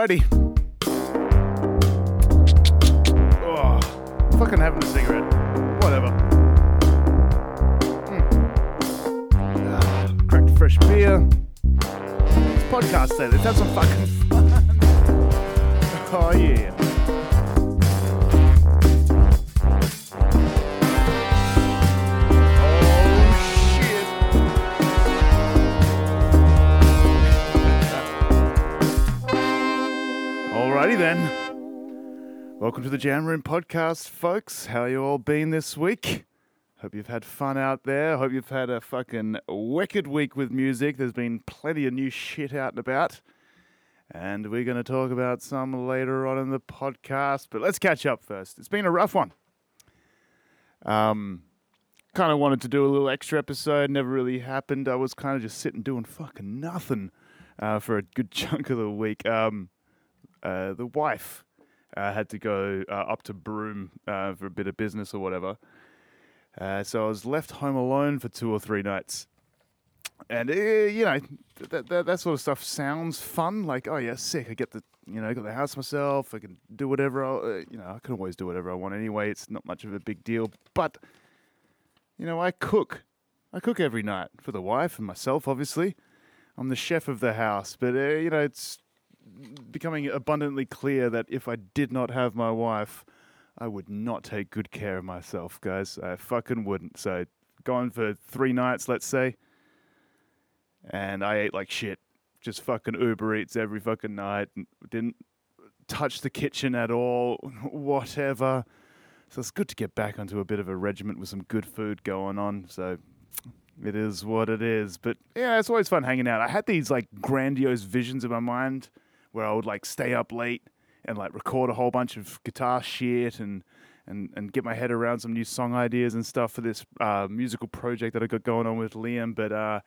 Alrighty. Oh, fucking having a cigarette. Whatever. Mm. Cracked fresh beer. It's podcast day. Let's have some fucking fun. Oh yeah. Then. Welcome to the Jam Room podcast, folks. How you all been this week? Hope you've had fun out there. Hope you've had a fucking wicked week with music. There's been plenty of new shit out and about. And we're going to talk about some later on in the podcast. But let's catch up first. It's been a rough one. Um, kind of wanted to do a little extra episode. Never really happened. I was kind of just sitting doing fucking nothing uh, for a good chunk of the week. Um, uh, the wife uh, had to go uh, up to Broome uh, for a bit of business or whatever. Uh, so I was left home alone for two or three nights. And you know that, that that sort of stuff sounds fun. Like, oh yeah, sick. I get the you know got the house myself. I can do whatever. I, you know, I can always do whatever I want anyway. It's not much of a big deal. But you know, I cook. I cook every night for the wife and myself. Obviously, I'm the chef of the house. But uh, you know, it's becoming abundantly clear that if I did not have my wife, I would not take good care of myself, guys. I fucking wouldn't. So, gone for three nights, let's say, and I ate like shit. Just fucking Uber Eats every fucking night. Didn't touch the kitchen at all, whatever. So, it's good to get back onto a bit of a regiment with some good food going on. So, it is what it is. But yeah, it's always fun hanging out. I had these like grandiose visions in my mind where I would like stay up late and like record a whole bunch of guitar shit and and and get my head around some new song ideas and stuff for this uh, musical project that I got going on with Liam. But uh,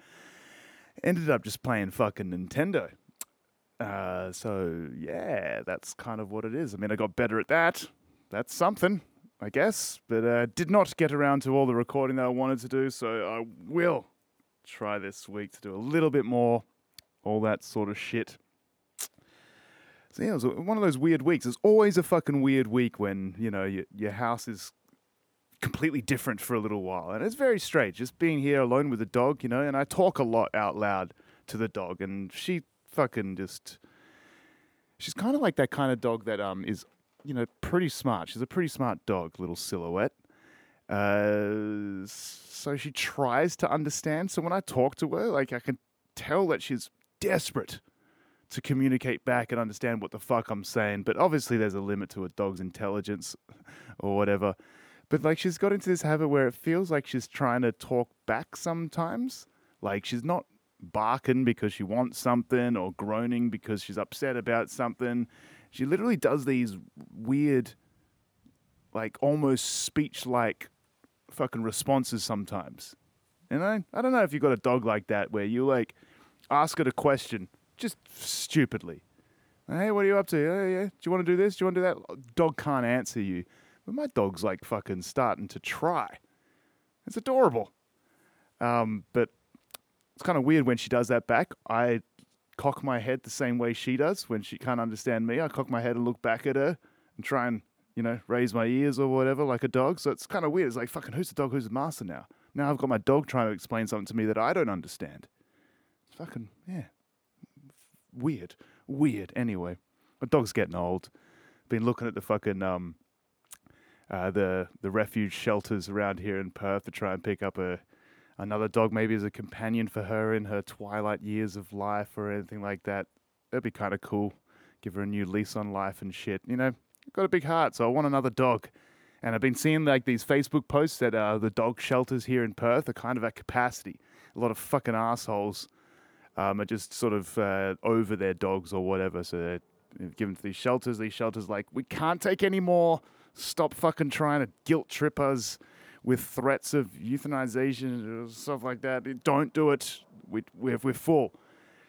ended up just playing fucking Nintendo. Uh, so yeah, that's kind of what it is. I mean, I got better at that. That's something, I guess. But uh, did not get around to all the recording that I wanted to do. So I will try this week to do a little bit more, all that sort of shit. So yeah, it was one of those weird weeks. It's always a fucking weird week when you know your your house is completely different for a little while, and it's very strange. Just being here alone with the dog, you know, and I talk a lot out loud to the dog, and she fucking just. She's kind of like that kind of dog that um is, you know, pretty smart. She's a pretty smart dog, little silhouette. Uh, so she tries to understand. So when I talk to her, like I can tell that she's desperate to communicate back and understand what the fuck I'm saying. But obviously, there's a limit to a dog's intelligence or whatever. But like, she's got into this habit where it feels like she's trying to talk back sometimes. Like, she's not barking because she wants something or groaning because she's upset about something. She literally does these weird, like almost speech like fucking responses sometimes. And I, I don't know if you've got a dog like that where you like ask it a question just stupidly. Hey, what are you up to? Oh, yeah. Do you want to do this? Do you want to do that? Dog can't answer you. But my dog's like fucking starting to try. It's adorable. Um, but it's kind of weird when she does that back. I cock my head the same way she does when she can't understand me. I cock my head and look back at her and try and, you know, raise my ears or whatever like a dog. So it's kind of weird. It's like, fucking, who's the dog? Who's the master now? Now I've got my dog trying to explain something to me that I don't understand. It's fucking, yeah, weird, weird. Anyway, my dog's getting old. Been looking at the fucking um, uh, the the refuge shelters around here in Perth to try and pick up a another dog, maybe as a companion for her in her twilight years of life or anything like that. That'd be kind of cool. Give her a new lease on life and shit. You know, got a big heart, so I want another dog. And I've been seeing like these Facebook posts that uh, the dog shelters here in Perth are kind of at capacity. A lot of fucking assholes um, are just sort of uh, over their dogs or whatever. So they're given to these shelters. These shelters like we can't take any more. Stop fucking trying to guilt trip us with threats of euthanization or stuff like that. Don't do it. We, we're, we're full.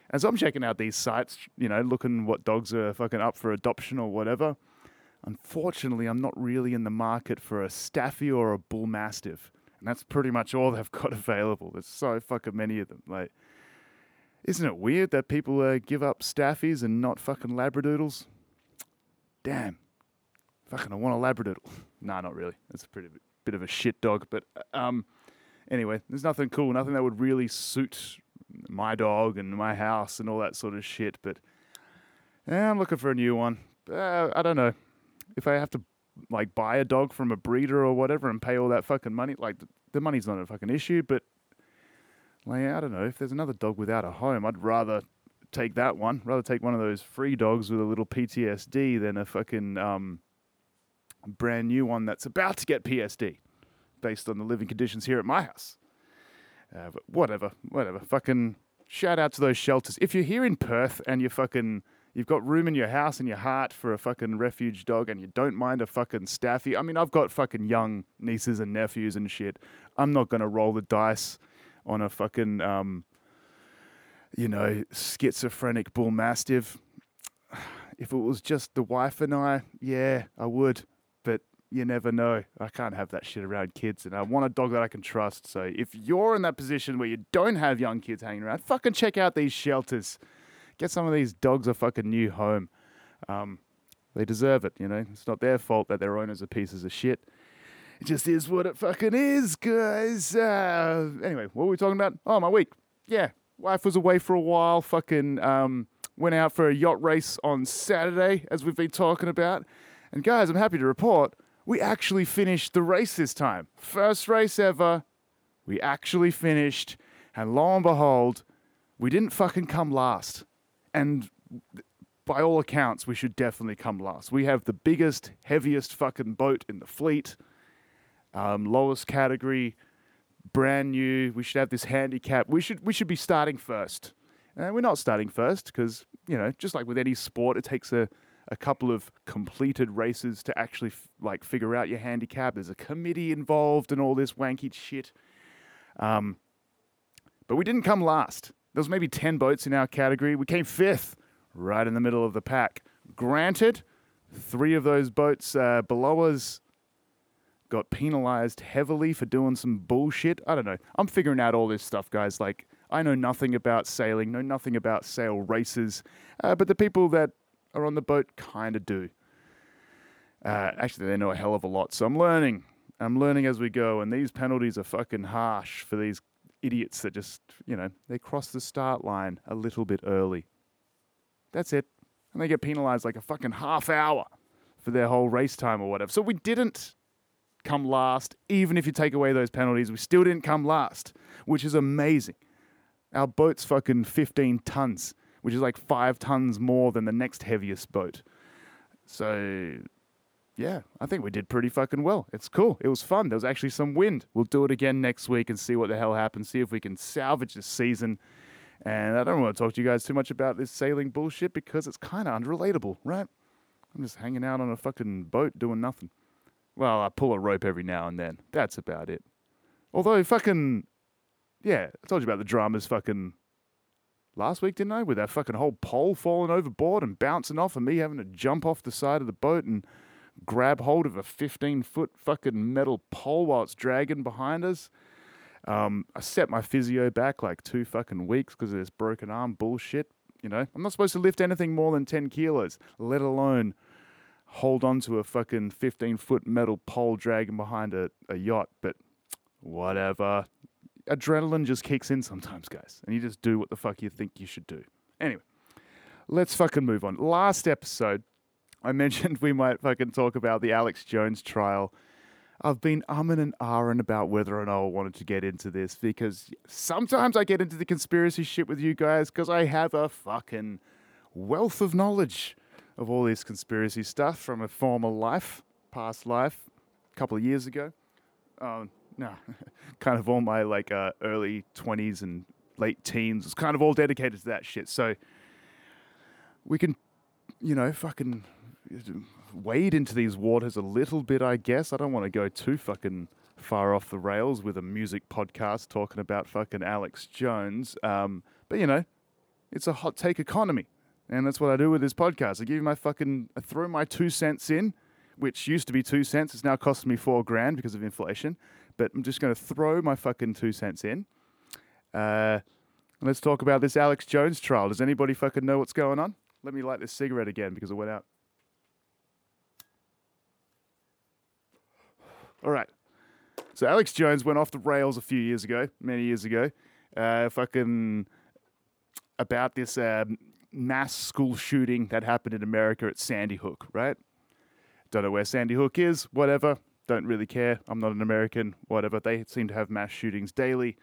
And so I'm checking out these sites, you know, looking what dogs are fucking up for adoption or whatever. Unfortunately, I'm not really in the market for a Staffy or a Bull Mastiff. And that's pretty much all they've got available. There's so fucking many of them. Like, Isn't it weird that people uh, give up staffies and not fucking labradoodles? Damn. Fucking, I want a labradoodle. nah, not really. That's a pretty bit of a shit dog. But um, anyway, there's nothing cool, nothing that would really suit my dog and my house and all that sort of shit. But yeah, I'm looking for a new one. Uh, I don't know if I have to like buy a dog from a breeder or whatever and pay all that fucking money. Like the, money's not a fucking issue, but I don't know if there's another dog without a home, I'd rather take that one. Rather take one of those free dogs with a little PTSD than a fucking um, brand new one that's about to get PSD based on the living conditions here at my house. Uh, but whatever, whatever. Fucking shout out to those shelters. If you're here in Perth and you're fucking you've got room in your house and your heart for a fucking refuge dog and you don't mind a fucking staffy. I mean, I've got fucking young nieces and nephews and shit. I'm not going to roll the dice on a fucking, um, you know, schizophrenic bull mastiff. If it was just the wife and I, yeah, I would. But you never know. I can't have that shit around kids, and I want a dog that I can trust. So if you're in that position where you don't have young kids hanging around, fucking check out these shelters. Get some of these dogs a fucking new home. Um, they deserve it, you know. It's not their fault that their owners are pieces of shit. It just is what it fucking is, guys. Uh, anyway, what were we talking about? Oh, my week. Yeah, wife was away for a while. Fucking um, went out for a yacht race on Saturday, as we've been talking about. And guys, I'm happy to report we actually finished the race this time. First race ever. We actually finished. And lo and behold, we didn't fucking come last. And by all accounts, we should definitely come last. We have the biggest, heaviest fucking boat in the fleet, um, lowest category, brand new. We should have this handicap. We should we should be starting first. And we're not starting first because you know, just like with any sport, it takes a a couple of completed races to actually f- like figure out your handicap. There's a committee involved and all this wanky shit. Um, but we didn't come last. There was maybe 10 boats in our category. We came fifth, right in the middle of the pack. Granted, three of those boats uh, below us got penalized heavily for doing some bullshit. I don't know. I'm figuring out all this stuff, guys. Like, I know nothing about sailing, know nothing about sail races, uh, but the people that are on the boat kind of do. Uh, actually, they know a hell of a lot. So I'm learning. I'm learning as we go, and these penalties are fucking harsh for these idiots that just, you know, they cross the start line a little bit early. That's it. And they get penalized like a fucking half hour for their whole race time or whatever. So we didn't come last, even if you take away those penalties. We still didn't come last, which is amazing. Our boat's fucking 15 tons which is like five tons more than the next heaviest boat. So, yeah, I think we did pretty fucking well. It's cool. It was fun. There was actually some wind. We'll do it again next week and see what the hell happens. See if we can salvage this season. And I don't want to talk to you guys too much about this sailing bullshit because it's kind of unrelatable, right? I'm just hanging out on a fucking boat doing nothing. Well, I pull a rope every now and then. That's about it. Although, fucking, yeah, I told you about the dramas fucking last week, didn't I? With that fucking whole pole falling overboard and bouncing off, and me having to jump off the side of the boat and grab hold of a 15 foot fucking metal pole while it's dragging behind us. Um, I set my physio back like two fucking weeks because of this broken arm bullshit. You know, I'm not supposed to lift anything more than 10 kilos, let alone hold on to a fucking 15 foot metal pole dragging behind a, a yacht. But whatever adrenaline just kicks in sometimes, guys, and you just do what the fuck you think you should do. Anyway, let's fucking move on. Last episode, I mentioned we might fucking talk about the Alex Jones trial. I've been umming and ahhing about whether or not I wanted to get into this because sometimes I get into the conspiracy shit with you guys because I have a fucking wealth of knowledge of all this conspiracy stuff from a former life, past life, a couple of years ago. Um, no, kind of all my like uh, early twenties and late teens was kind of all dedicated to that shit. So we can, you know, fucking wade into these waters a little bit, I guess. I don't want to go too fucking far off the rails with a music podcast talking about fucking Alex Jones. Um, but you know, it's a hot take economy, and that's what I do with this podcast. I give you my fucking, I throw my two cents in, which used to be two cents. It's now costing me four grand because of inflation but I'm just going to throw my fucking two cents in. Uh, Let's talk about this Alex Jones trial. Does anybody fucking know what's going on? Let me light this cigarette again because it went out. All right. So Alex Jones went off the rails a few years ago, many years ago, uh, fucking about this um, mass school shooting that happened in America at Sandy Hook, right? Don't know where Sandy Hook is, whatever. Don't really care. I'm not an American, whatever. They seem to have mass shootings daily,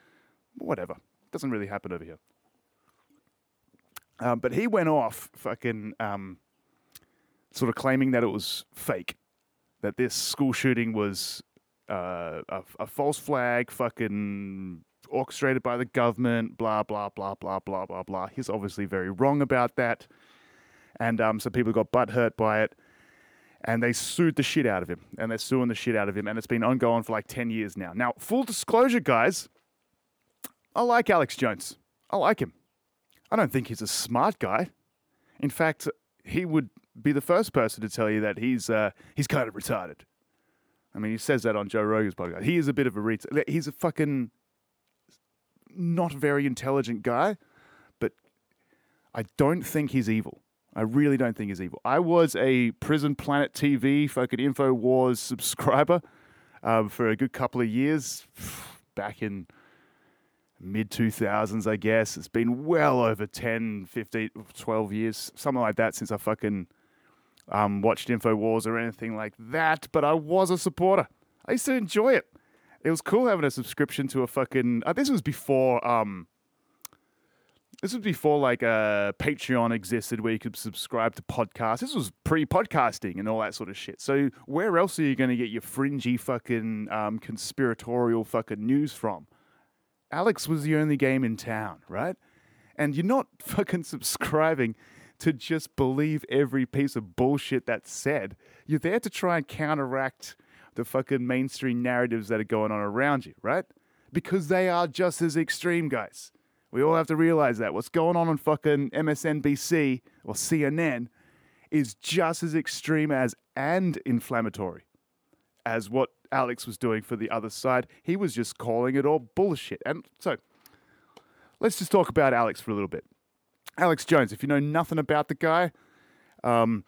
whatever. Doesn't really happen over here. Um, but he went off fucking um, sort of claiming that it was fake, that this school shooting was uh, a, a false flag, fucking orchestrated by the government, blah, blah, blah, blah, blah, blah, blah. He's obviously very wrong about that. And um, so people got butthurt by it. And they sued the shit out of him. And they're suing the shit out of him. And it's been ongoing for like 10 years now. Now, full disclosure, guys, I like Alex Jones. I like him. I don't think he's a smart guy. In fact, he would be the first person to tell you that he's uh, he's kind of retarded. I mean, he says that on Joe Rogan's podcast. He is a bit of a retard. He's a fucking not very intelligent guy, but I don't think he's evil. I really don't think he's evil. I was a Prison Planet TV fucking InfoWars subscriber um, for a good couple of years back in mid 2000s, I guess. It's been well over 10, 15, 12 years, something like that, since I fucking um, watched InfoWars or anything like that. But I was a supporter. I used to enjoy it. It was cool having a subscription to a fucking. Uh, this was before. Um, this was before like uh, Patreon existed, where you could subscribe to podcasts. This was pre-podcasting and all that sort of shit. So where else are you going to get your fringy fucking um, conspiratorial fucking news from? Alex was the only game in town, right? And you're not fucking subscribing to just believe every piece of bullshit that's said. You're there to try and counteract the fucking mainstream narratives that are going on around you, right? Because they are just as extreme, guys. We all have to realize that. What's going on on fucking MSNBC or CNN is just as extreme as and inflammatory as what Alex was doing for the other side. He was just calling it all bullshit. And so let's just talk about Alex for a little bit. Alex Jones, if you know nothing about the guy, um,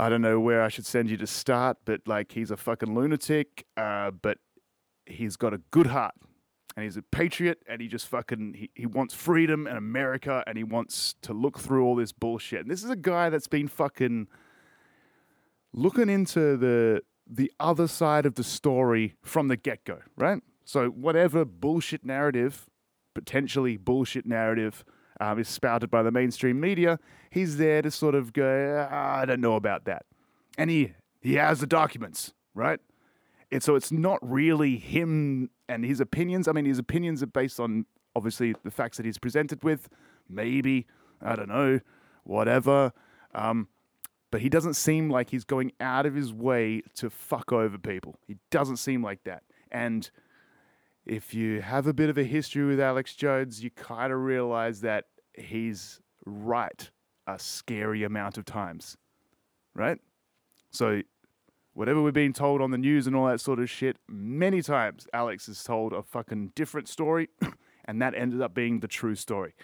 I don't know where I should send you to start, but like he's a fucking lunatic, uh, but he's got a good heart and he's a patriot and he just fucking he, he wants freedom and America and he wants to look through all this bullshit. And this is a guy that's been fucking looking into the the other side of the story from the get go, right? So, whatever bullshit narrative, potentially bullshit narrative, um, is spouted by the mainstream media, he's there to sort of go, ah, I don't know about that. And he, he has the documents, right? And so it's not really him and his opinions. I mean, his opinions are based on obviously the facts that he's presented with. Maybe, I don't know, whatever. Um, but he doesn't seem like he's going out of his way to fuck over people. He doesn't seem like that. And if you have a bit of a history with Alex Jones, you kind of realize that he's right a scary amount of times, right? So, whatever we're being told on the news and all that sort of shit, many times Alex has told a fucking different story, and that ended up being the true story.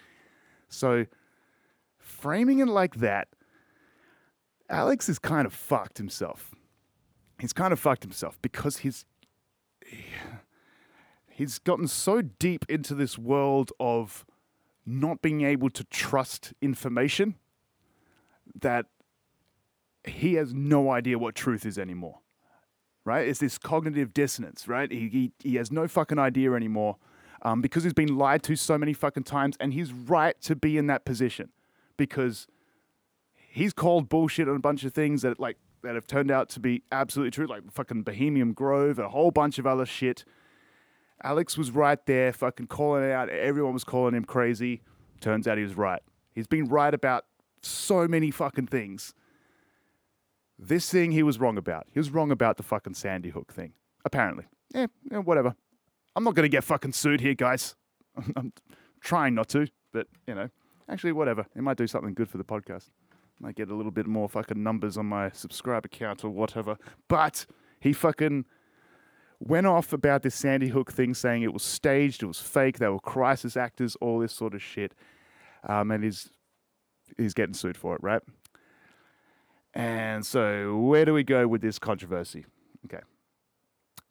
So, framing it like that Alex is kind of fucked himself. He's kind of fucked himself because he's he's gotten so deep into this world of not being able to trust information that he has no idea what truth is anymore. Right? It's this cognitive dissonance, right? He, he, he has no fucking idea anymore um, because he's been lied to so many fucking times, and he's right to be in that position because he's called bullshit on a bunch of things that like that have turned out to be absolutely true, like fucking Bohemian Grove, a whole bunch of other shit. Alex was right there, fucking calling it out. Everyone was calling him crazy. Turns out he was right. He's been right about so many fucking things. This thing he was wrong about. He was wrong about the fucking Sandy Hook thing. Apparently. Yeah, yeah whatever. I'm not going to get fucking sued here, guys. I'm trying not to, but, you know, actually, whatever. It might do something good for the podcast. Might get a little bit more fucking numbers on my subscriber count or whatever. But he fucking went off about this Sandy Hook thing, saying it was staged, it was fake, they were crisis actors, all this sort of shit. Um, and he's he's getting sued for it, right? And so, where do we go with this controversy? Okay.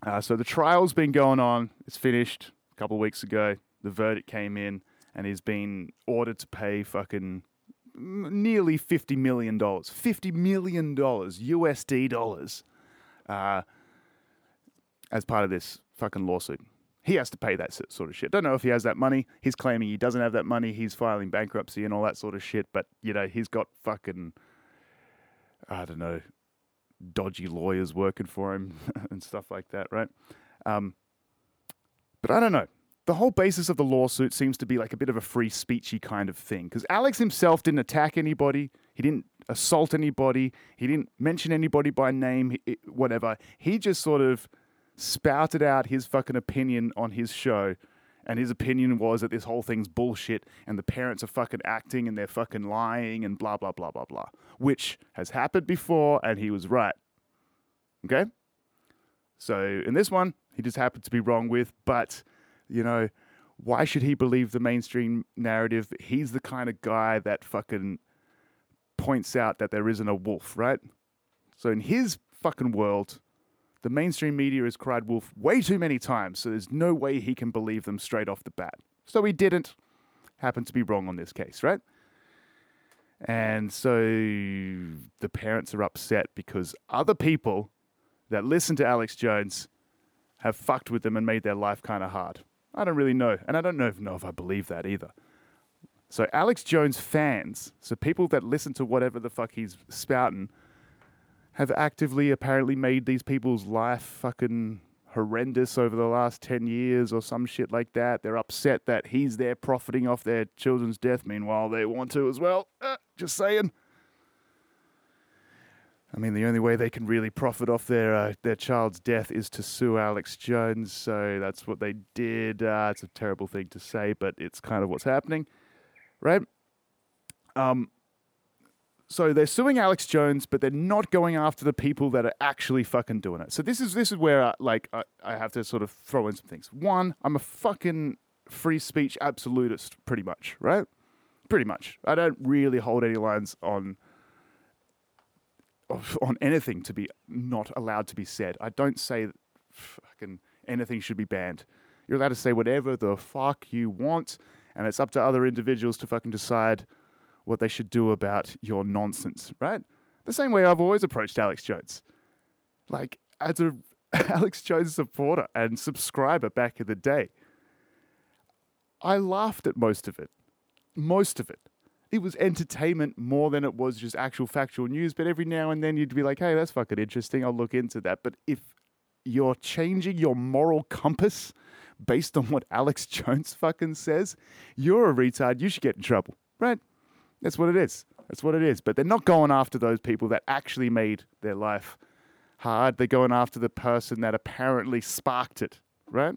Uh, so the trial's been going on. It's finished a couple of weeks ago. The verdict came in, and he's been ordered to pay fucking nearly fifty million dollars. Fifty million dollars USD dollars. Uh, as part of this fucking lawsuit. He has to pay that sort of shit. Don't know if he has that money. He's claiming he doesn't have that money. He's filing bankruptcy and all that sort of shit. But, you know, he's got fucking, I don't know, dodgy lawyers working for him and stuff like that, right? Um, but I don't know. The whole basis of the lawsuit seems to be like a bit of a free speechy kind of thing. Because Alex himself didn't attack anybody. He didn't assault anybody. He didn't mention anybody by name, whatever. He just sort of spouted out his fucking opinion on his show. And his opinion was that this whole thing's bullshit and the parents are fucking acting and they're fucking lying and blah, blah, blah, blah, blah. Which has happened before and he was right. Okay? So in this one, he just happened to be wrong with, but, you know, why should he believe the mainstream narrative? He's the kind of guy that fucking points out that there isn't a wolf, right? So in his fucking world, the mainstream media has cried wolf way too many times, so there's no way he can believe them straight off the bat. So he didn't. Happened to be wrong on this case, right? And so the parents are upset because other people that listen to Alex Jones have fucked with them and made their life kind of hard. I don't really know. And I don't know if, know if I believe that either. So Alex Jones fans, so people that listen to whatever the fuck he's spouting, have actively apparently made these people's life fucking horrendous over the last 10 years or some shit like that. They're upset that he's there profiting off their children's death. Meanwhile, they want to as well. Uh, just saying. I mean, the only way they can really profit off their uh, their child's death is to sue Alex Jones. So that's what they did. Uh, it's a terrible thing to say, but it's kind of what's happening, right? Um, so they're suing Alex Jones, but they're not going after the people that are actually fucking doing it. So this is this is where I, like I, I have to sort of throw in some things. One, I'm a fucking free speech absolutist, pretty much, right? Pretty much. I don't really hold any lines on on anything to be not allowed to be said. I don't say fucking anything should be banned. You're allowed to say whatever the fuck you want, and it's up to other individuals to fucking decide what they should do about your nonsense, right? The same way I've always approached Alex Jones. Like, as a Alex Jones supporter and subscriber back in the day, I laughed at most of it. Most of it. It was entertainment more than it was just actual factual news, but every now and then you'd be like, hey, that's fucking interesting. I'll look into that. But if you're changing your moral compass based on what Alex Jones fucking says, you're a retard. You should get in trouble, right? That's what it is. That's what it is. But they're not going after those people that actually made their life hard. They're going after the person that apparently sparked it, right?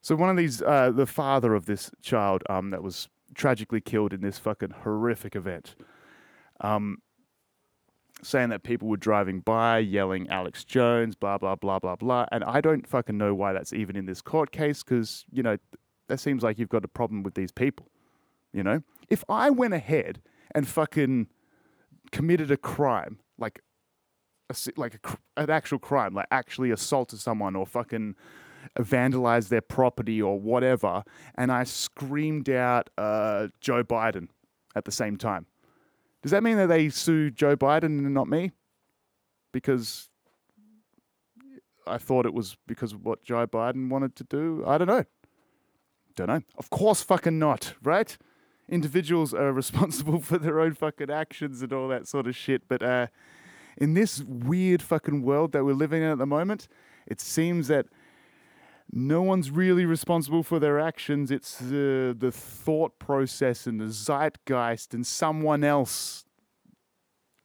So one of these, uh, the father of this child um, that was tragically killed in this fucking horrific event, um, saying that people were driving by yelling Alex Jones, blah blah blah blah blah, and I don't fucking know why that's even in this court case because you know that seems like you've got a problem with these people, you know if I went ahead and fucking committed a crime, like a, like a, an actual crime, like actually assaulted someone or fucking vandalized their property or whatever, and I screamed out uh, Joe Biden at the same time, does that mean that they sue Joe Biden and not me? Because I thought it was because of what Joe Biden wanted to do. I don't know. Don't know. Of course, fucking not, right? Individuals are responsible for their own fucking actions and all that sort of shit. But uh, in this weird fucking world that we're living in at the moment, it seems that no one's really responsible for their actions. It's the the thought process and the zeitgeist, and someone else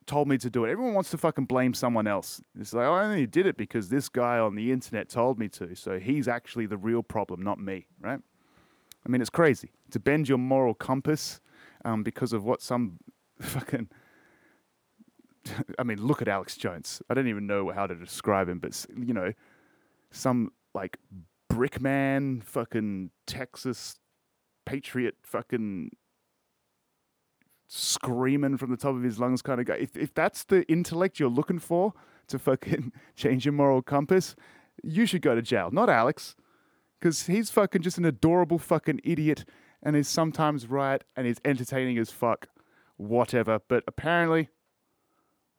told me to do it. Everyone wants to fucking blame someone else. It's like, I only did it because this guy on the internet told me to. So he's actually the real problem, not me, right? I mean, it's crazy to bend your moral compass um, because of what some fucking. I mean, look at Alex Jones. I don't even know how to describe him, but you know, some like brickman, fucking Texas patriot, fucking screaming from the top of his lungs kind of guy. If if that's the intellect you're looking for to fucking change your moral compass, you should go to jail, not Alex, because he's fucking just an adorable fucking idiot and he's sometimes right and he's entertaining as fuck, whatever. But apparently,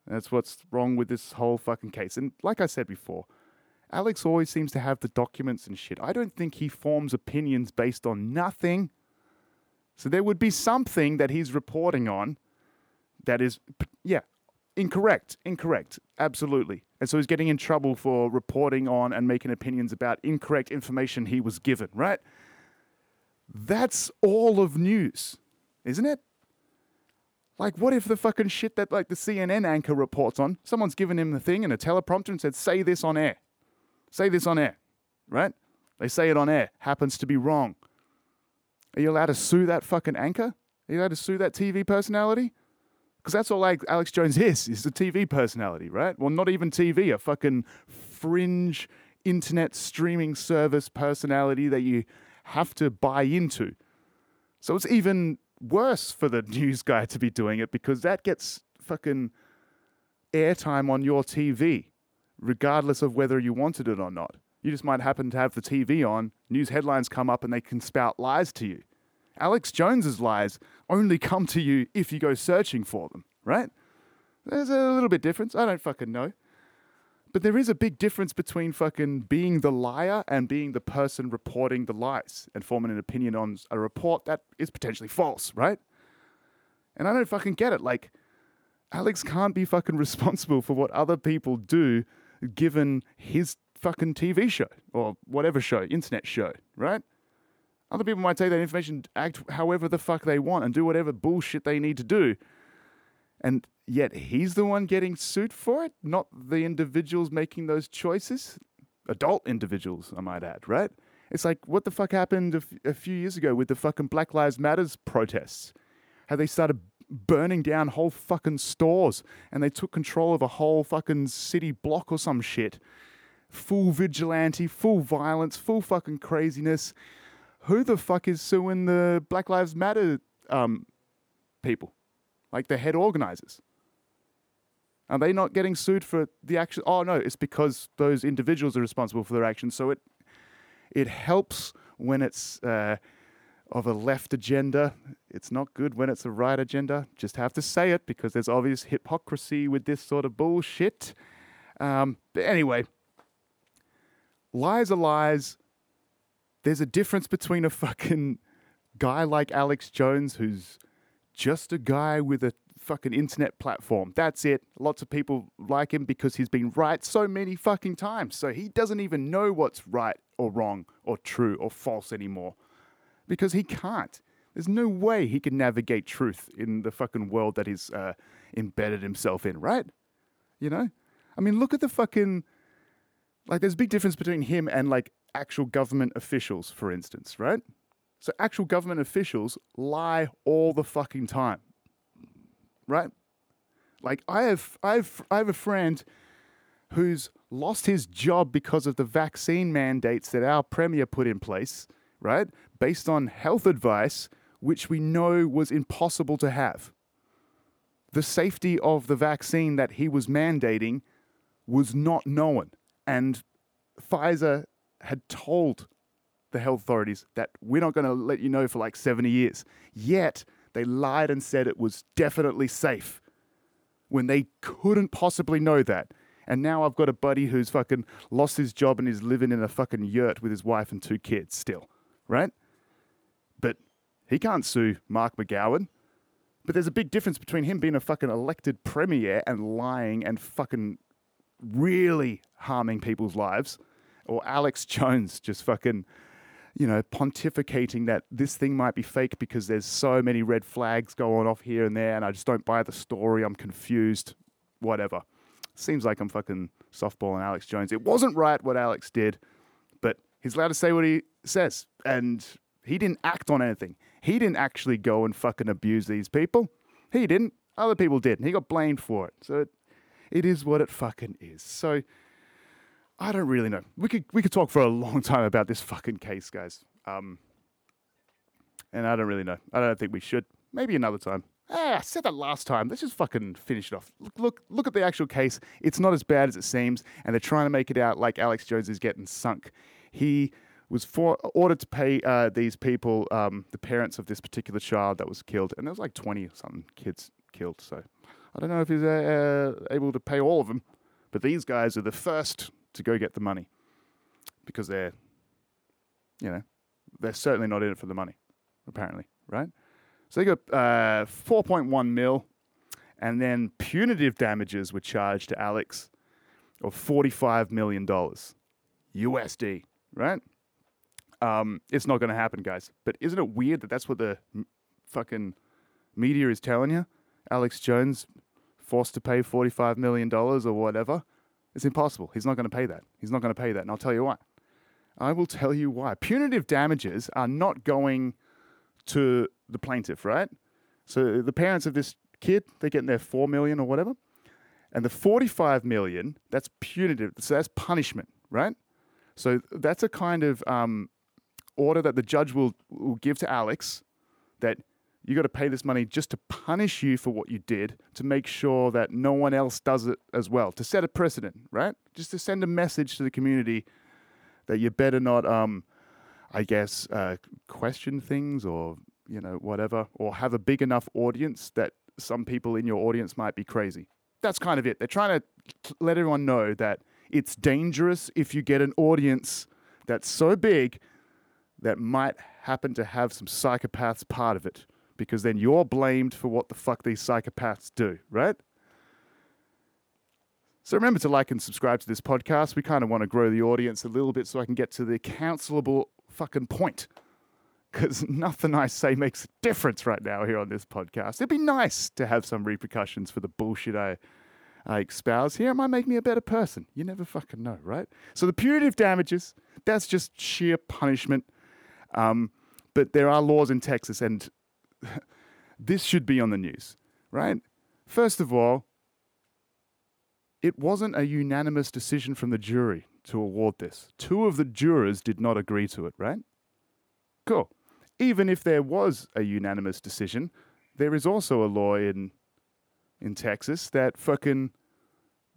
that's what's wrong with this whole fucking case. And like I said before, Alex always seems to have the documents and shit. I don't think he forms opinions based on nothing. So there would be something that he's reporting on that is, yeah, incorrect. Incorrect. Absolutely. And so he's getting in trouble for reporting on and making opinions about incorrect information he was given, right? That's all of news, isn't it? Like, what if the fucking shit that like the CNN anchor reports on, someone's given him the thing and a teleprompter and said, say this on air. Say this on air, right? They say it on air, happens to be wrong. Are you allowed to sue that fucking anchor? Are you allowed to sue that TV personality? Because that's all Alex Jones is, is a TV personality, right? Well, not even TV, a fucking fringe internet streaming service personality that you have to buy into. So it's even worse for the news guy to be doing it because that gets fucking airtime on your TV, regardless of whether you wanted it or not. You just might happen to have the TV on, news headlines come up, and they can spout lies to you. Alex Jones's lies only come to you if you go searching for them, right? There's a little bit difference. I don't fucking know. But there is a big difference between fucking being the liar and being the person reporting the lies and forming an opinion on a report that is potentially false, right? And I don't fucking get it. Like, Alex can't be fucking responsible for what other people do given his fucking TV show or whatever show, internet show, right? Other people might take that information, act however the fuck they want, and do whatever bullshit they need to do. And yet he's the one getting sued for it, not the individuals making those choices. Adult individuals, I might add, right? It's like what the fuck happened a, f- a few years ago with the fucking Black Lives Matters protests? How they started burning down whole fucking stores and they took control of a whole fucking city block or some shit. Full vigilante, full violence, full fucking craziness. Who the fuck is suing the Black Lives Matter um, people? Like the head organizers? Are they not getting sued for the action? Oh no, it's because those individuals are responsible for their actions. So it it helps when it's uh, of a left agenda. It's not good when it's a right agenda. Just have to say it because there's obvious hypocrisy with this sort of bullshit. Um, but anyway, lies are lies. There's a difference between a fucking guy like Alex Jones who's just a guy with a fucking internet platform. That's it. Lots of people like him because he's been right so many fucking times. So he doesn't even know what's right or wrong or true or false anymore because he can't. There's no way he can navigate truth in the fucking world that he's uh, embedded himself in, right? You know? I mean, look at the fucking. Like, there's a big difference between him and, like, actual government officials, for instance, right? So, actual government officials lie all the fucking time right? Like I have, I have, I have a friend who's lost his job because of the vaccine mandates that our premier put in place, right? Based on health advice, which we know was impossible to have. The safety of the vaccine that he was mandating was not known. And Pfizer had told the health authorities that we're not going to let you know for like 70 years. Yet, they lied and said it was definitely safe when they couldn't possibly know that. And now I've got a buddy who's fucking lost his job and is living in a fucking yurt with his wife and two kids still, right? But he can't sue Mark McGowan. But there's a big difference between him being a fucking elected premier and lying and fucking really harming people's lives, or Alex Jones just fucking you know, pontificating that this thing might be fake because there's so many red flags going off here and there, and I just don't buy the story. I'm confused. Whatever. Seems like I'm fucking softballing Alex Jones. It wasn't right what Alex did, but he's allowed to say what he says, and he didn't act on anything. He didn't actually go and fucking abuse these people. He didn't. Other people did, and he got blamed for it. So it, it is what it fucking is. So I don't really know. We could we could talk for a long time about this fucking case, guys. Um, and I don't really know. I don't think we should. Maybe another time. Ah, I said that last time. Let's just fucking finish it off. Look, look, look at the actual case. It's not as bad as it seems, and they're trying to make it out like Alex Jones is getting sunk. He was for, ordered to pay uh, these people, um, the parents of this particular child that was killed, and there was like twenty or something kids killed. So I don't know if he's uh, uh, able to pay all of them, but these guys are the first to go get the money because they're, you know, they're certainly not in it for the money, apparently, right? So they got uh, 4.1 mil, and then punitive damages were charged to Alex of 45 million dollars, USD, right? Um, it's not going to happen, guys. But isn't it weird that that's what the m- fucking media is telling you? Alex Jones forced to pay 45 million dollars or whatever. It's impossible. He's not going to pay that. He's not going to pay that, and I'll tell you why. I will tell you why. Punitive damages are not going to the plaintiff, right? So the parents of this kid, they're getting their four million or whatever. And the 45 million, that's punitive. So that's punishment, right? So that's a kind of um, order that the judge will, will give to Alex that you got to pay this money just to punish you for what you did to make sure that no one else does it as well, to set a precedent, right? Just to send a message to the community that you better not, um, I guess, uh, question things or, you know, whatever, or have a big enough audience that some people in your audience might be crazy. That's kind of it. They're trying to let everyone know that it's dangerous if you get an audience that's so big that might happen to have some psychopaths part of it because then you're blamed for what the fuck these psychopaths do, right? So remember to like and subscribe to this podcast. We kind of want to grow the audience a little bit so I can get to the counselable fucking point. Because nothing I say makes a difference right now here on this podcast. It'd be nice to have some repercussions for the bullshit I, I espouse here. It might make me a better person. You never fucking know, right? So the punitive damages, that's just sheer punishment. Um, but there are laws in Texas, and this should be on the news, right? First of all, it wasn't a unanimous decision from the jury to award this. Two of the jurors did not agree to it, right? Cool. Even if there was a unanimous decision, there is also a law in in Texas that fucking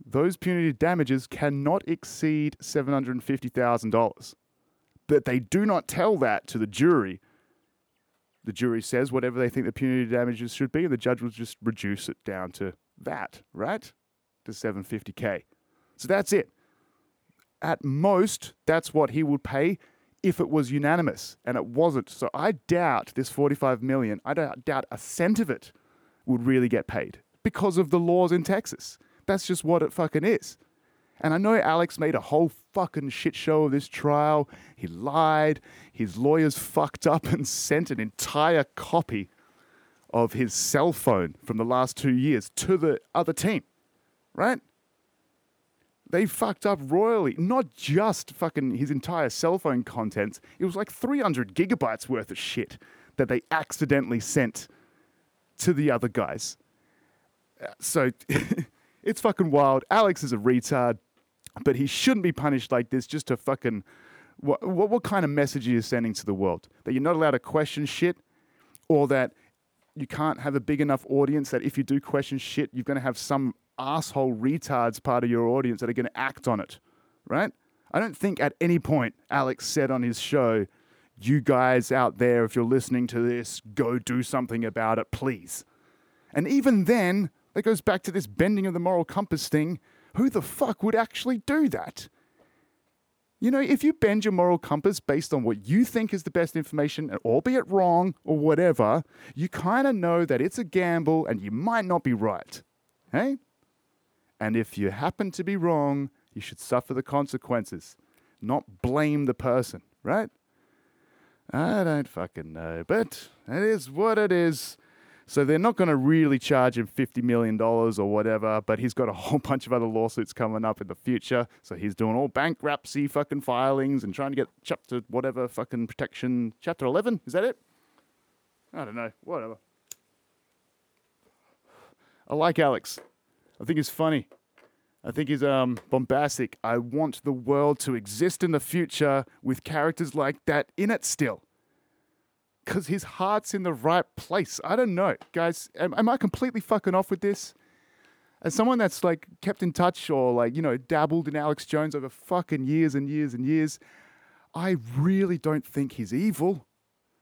those punitive damages cannot exceed seven hundred and fifty thousand dollars. But they do not tell that to the jury. The jury says whatever they think the punitive damages should be, and the judge will just reduce it down to that, right? To 750k. So that's it. At most, that's what he would pay if it was unanimous, and it wasn't. So I doubt this 45 million. I doubt, a cent of it would really get paid because of the laws in Texas. That's just what it fucking is. And I know Alex made a whole fucking shit show of this trial. He lied. His lawyers fucked up and sent an entire copy of his cell phone from the last two years to the other team, right? They fucked up royally. Not just fucking his entire cell phone contents, it was like 300 gigabytes worth of shit that they accidentally sent to the other guys. Uh, So it's fucking wild. Alex is a retard, but he shouldn't be punished like this just to fucking. What, what, what kind of message are you sending to the world? That you're not allowed to question shit? Or that you can't have a big enough audience that if you do question shit, you're going to have some asshole retards part of your audience that are going to act on it, right? I don't think at any point Alex said on his show, you guys out there, if you're listening to this, go do something about it, please. And even then, that goes back to this bending of the moral compass thing. Who the fuck would actually do that? You know, if you bend your moral compass based on what you think is the best information, albeit wrong or whatever, you kind of know that it's a gamble and you might not be right. Hey? And if you happen to be wrong, you should suffer the consequences, not blame the person, right? I don't fucking know, but it is what it is. So they're not going to really charge him $50 million or whatever, but he's got a whole bunch of other lawsuits coming up in the future. So he's doing all bankruptcy fucking filings and trying to get chapter whatever fucking protection. Chapter 11? Is that it? I don't know. Whatever. I like Alex. I think he's funny. I think he's um bombastic. I want the world to exist in the future with characters like that in it still. Cause his heart's in the right place. I don't know, guys. Am, am I completely fucking off with this? As someone that's like kept in touch or like you know dabbled in Alex Jones over fucking years and years and years, I really don't think he's evil.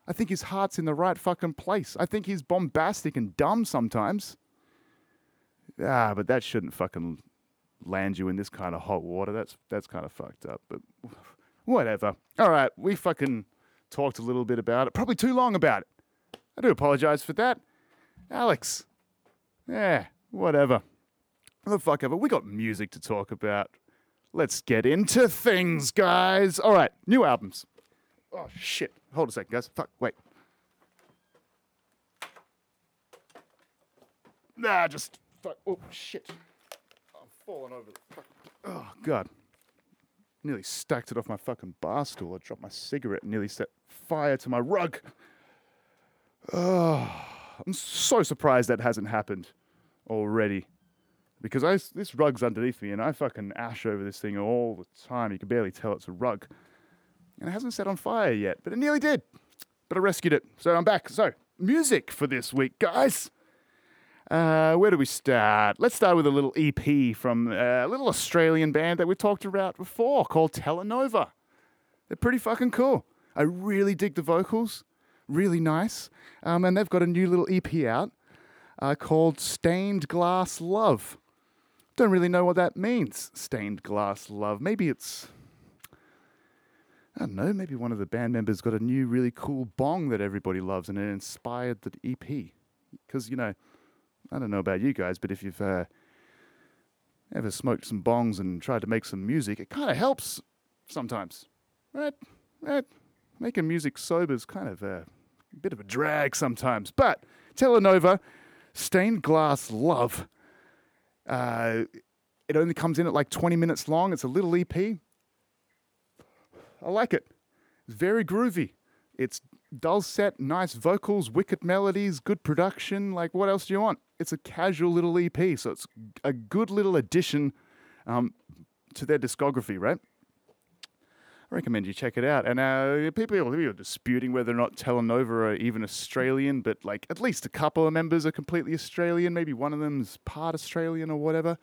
I think his heart's in the right fucking place. I think he's bombastic and dumb sometimes. Ah, but that shouldn't fucking land you in this kind of hot water. That's that's kind of fucked up. But whatever. All right, we fucking talked a little bit about it. Probably too long about it. I do apologize for that, Alex. Yeah, whatever. The fuck ever. We got music to talk about. Let's get into things, guys. All right, new albums. Oh shit! Hold a second, guys. Fuck. Wait. Nah, just fuck. Oh shit! I'm falling over. Fuck. Oh god! Nearly stacked it off my fucking bar stool. I dropped my cigarette and nearly set fire to my rug. Oh, I'm so surprised that hasn't happened already. Because I, this rug's underneath me and I fucking ash over this thing all the time. You can barely tell it's a rug. And it hasn't set on fire yet, but it nearly did. But I rescued it. So I'm back. So, music for this week, guys. Uh, where do we start? Let's start with a little EP from uh, a little Australian band that we talked about before called Telenova. They're pretty fucking cool. I really dig the vocals, really nice. Um, and they've got a new little EP out uh, called Stained Glass Love. Don't really know what that means, Stained Glass Love. Maybe it's, I don't know, maybe one of the band members got a new really cool bong that everybody loves and it inspired the EP. Because, you know, I don't know about you guys, but if you've uh, ever smoked some bongs and tried to make some music, it kind of helps sometimes, right? Right? Making music sober is kind of a bit of a drag sometimes. But Telenova, Stained Glass Love, uh, it only comes in at like 20 minutes long. It's a little EP. I like it. It's very groovy. It's dulcet, nice vocals, wicked melodies, good production. Like, what else do you want? It's a casual little EP, so it's a good little addition um, to their discography, right? I recommend you check it out. And uh, people, people are disputing whether or not Telenova are even Australian, but like at least a couple of members are completely Australian. Maybe one of them's part Australian or whatever.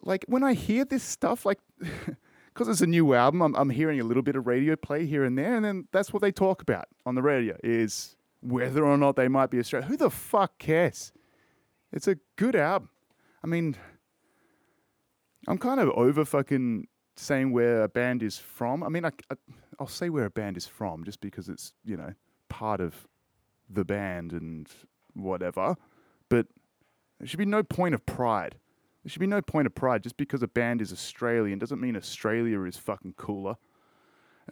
Like when I hear this stuff, like because it's a new album, I'm, I'm hearing a little bit of radio play here and there, and then that's what they talk about on the radio is whether or not they might be Australian. Who the fuck cares? It's a good album. I mean, I'm kind of over fucking saying where a band is from. I mean, I, I, I'll say where a band is from just because it's, you know, part of the band and whatever. But there should be no point of pride. There should be no point of pride just because a band is Australian doesn't mean Australia is fucking cooler.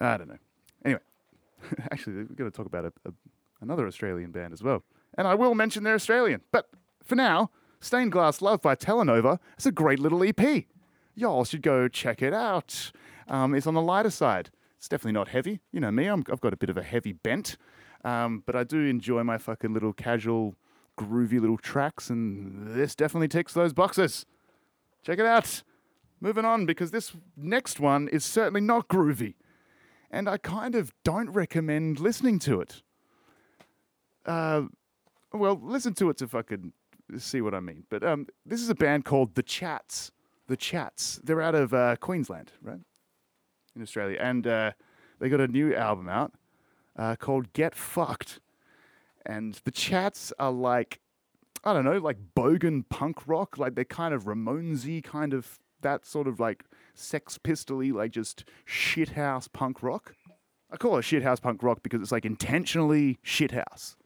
I don't know. Anyway, actually, we've got to talk about a, a, another Australian band as well. And I will mention they're Australian. But for now, Stained Glass Love by Telenova is a great little EP y'all should go check it out. Um, it's on the lighter side. It's definitely not heavy. You know me, i have got a bit of a heavy bent, um, but I do enjoy my fucking little casual, groovy little tracks, and this definitely ticks those boxes. Check it out. Moving on, because this next one is certainly not groovy, and I kind of don't recommend listening to it. Uh, well, listen to it to fucking see what I mean. But um, this is a band called The Chats the Chats. They're out of uh, Queensland, right, in Australia, and uh, they got a new album out uh, called Get Fucked. And the Chats are like, I don't know, like bogan punk rock. Like they're kind of Ramonesy, kind of that sort of like Sex Pistoly, like just shithouse punk rock. I call it shithouse punk rock because it's like intentionally shithouse.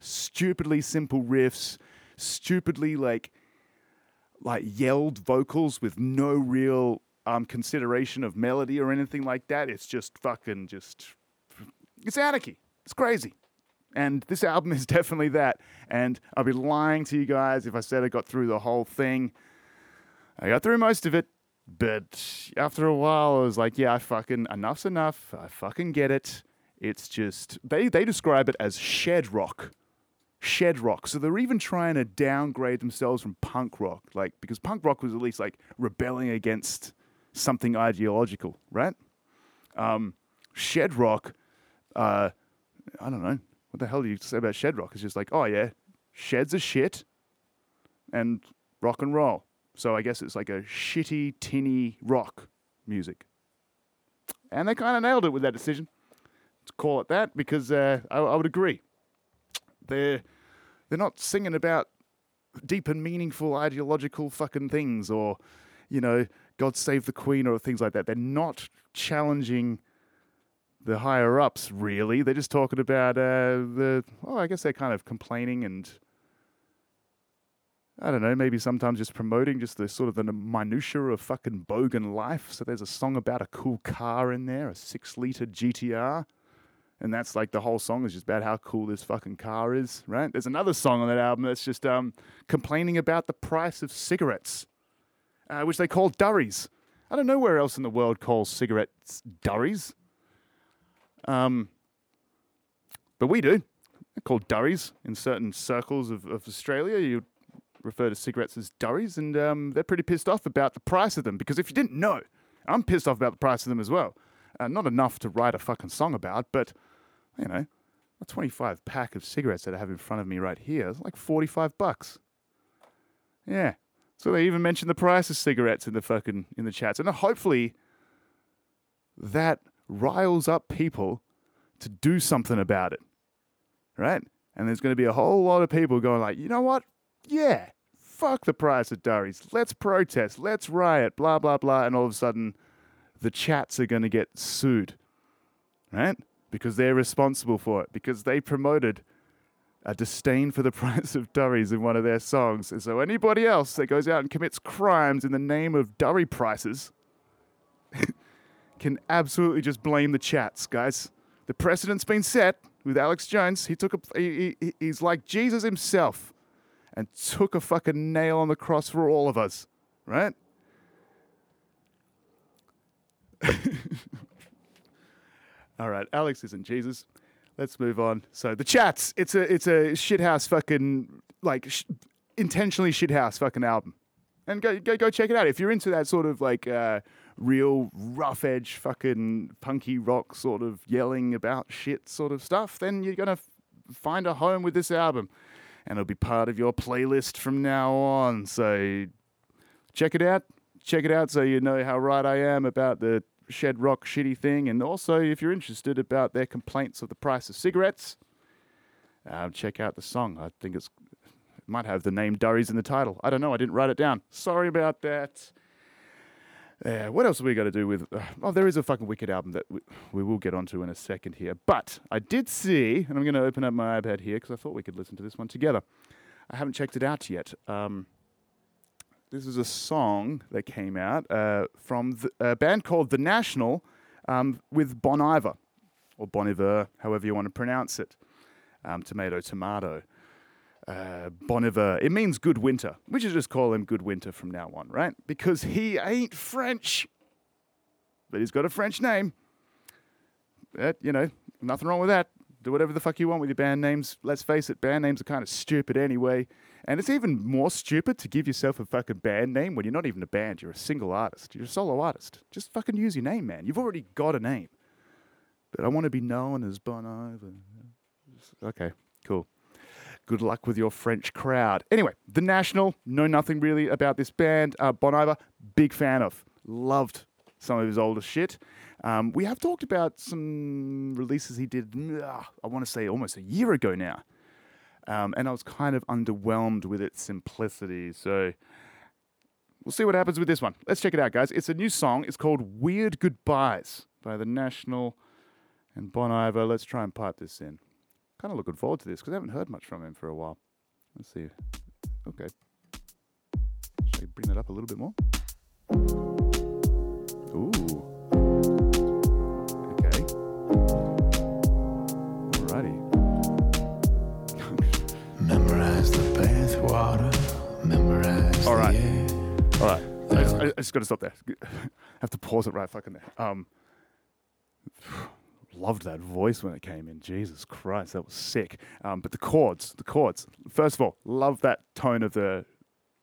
Stupidly simple riffs, stupidly like like yelled vocals with no real um, consideration of melody or anything like that. It's just fucking just it's anarchy. It's crazy. And this album is definitely that. And I'll be lying to you guys if I said I got through the whole thing. I got through most of it, but after a while I was like, yeah, I fucking enough's enough. I fucking get it. It's just they they describe it as shed rock. shed rock. So they're even trying to downgrade themselves from punk rock, like because punk rock was at least like rebelling against something ideological, right? Um, shed rock, uh, I don't know. What the hell do you say about shed rock? It's just like, oh yeah, sheds are shit and rock and roll. So I guess it's like a shitty, tinny rock music. And they kind of nailed it with that decision to call it that because uh, I, I would agree. They're, they're not singing about deep and meaningful ideological fucking things or, you know, God save the Queen or things like that. They're not challenging the higher ups, really. They're just talking about uh, the, well, I guess they're kind of complaining and I don't know, maybe sometimes just promoting just the sort of the minutiae of fucking bogan life. So there's a song about a cool car in there, a six liter GTR. And that's like the whole song is just about how cool this fucking car is, right? There's another song on that album that's just um, complaining about the price of cigarettes, uh, which they call durries. I don't know where else in the world calls cigarettes durries. Um, but we do. They're called durries in certain circles of, of Australia. You refer to cigarettes as durries, and um, they're pretty pissed off about the price of them. Because if you didn't know, I'm pissed off about the price of them as well. Uh, not enough to write a fucking song about, but you know, a 25 pack of cigarettes that I have in front of me right here is like 45 bucks. Yeah. So they even mentioned the price of cigarettes in the fucking in the chats, and hopefully that riles up people to do something about it, right? And there's going to be a whole lot of people going like, you know what? Yeah, fuck the price of durries. Let's protest. Let's riot. Blah blah blah. And all of a sudden, the chats are going to get sued, right? Because they're responsible for it. Because they promoted a disdain for the price of durries in one of their songs. And so anybody else that goes out and commits crimes in the name of durry prices can absolutely just blame the chats, guys. The precedent's been set with Alex Jones. He took a, he, he, he's like Jesus himself and took a fucking nail on the cross for all of us, right? all right, Alex isn't Jesus. Let's move on. So the chats, it's a it's a shithouse fucking like sh- intentionally shithouse fucking album, and go go go check it out if you're into that sort of like uh, real rough edge fucking punky rock sort of yelling about shit sort of stuff. Then you're gonna f- find a home with this album and it'll be part of your playlist from now on. So check it out. Check it out so you know how right I am about the Shed Rock shitty thing. And also, if you're interested about their complaints of the price of cigarettes, uh, check out the song. I think it's it might have the name Durries in the title. I don't know. I didn't write it down. Sorry about that. Yeah, what else are we got to do with? Uh, oh, there is a fucking wicked album that we, we will get onto in a second here. But I did see, and I'm going to open up my iPad here because I thought we could listen to this one together. I haven't checked it out yet. Um, this is a song that came out uh, from the, a band called The National um, with Bon Iver, or Bon Iver, however you want to pronounce it. Um, tomato, tomato uh, Bon It means good winter. We should just call him Good Winter from now on, right? Because he ain't French, but he's got a French name. You know, nothing wrong with that. Do whatever the fuck you want with your band names. Let's face it, band names are kind of stupid anyway. And it's even more stupid to give yourself a fucking band name when you're not even a band. You're a single artist. You're a solo artist. Just fucking use your name, man. You've already got a name. But I want to be known as Bon Iver. Okay, cool. Good luck with your French crowd. Anyway, The National, know nothing really about this band. Uh, bon Iver, big fan of. Loved some of his older shit. Um, we have talked about some releases he did, uh, I want to say almost a year ago now. Um, and I was kind of underwhelmed with its simplicity. So we'll see what happens with this one. Let's check it out, guys. It's a new song. It's called Weird Goodbyes by The National and Bon Iver. Let's try and pipe this in. Kind of looking forward to this because I haven't heard much from him for a while. Let's see. Okay. Should I bring that up a little bit more? Ooh. Okay. Alrighty. Memorize the bathwater. Memorize All right. All right. I just, I just got to stop there. I have to pause it right fucking there. Um, loved that voice when it came in. Jesus Christ, that was sick. Um, but the chords, the chords. First of all, love that tone of the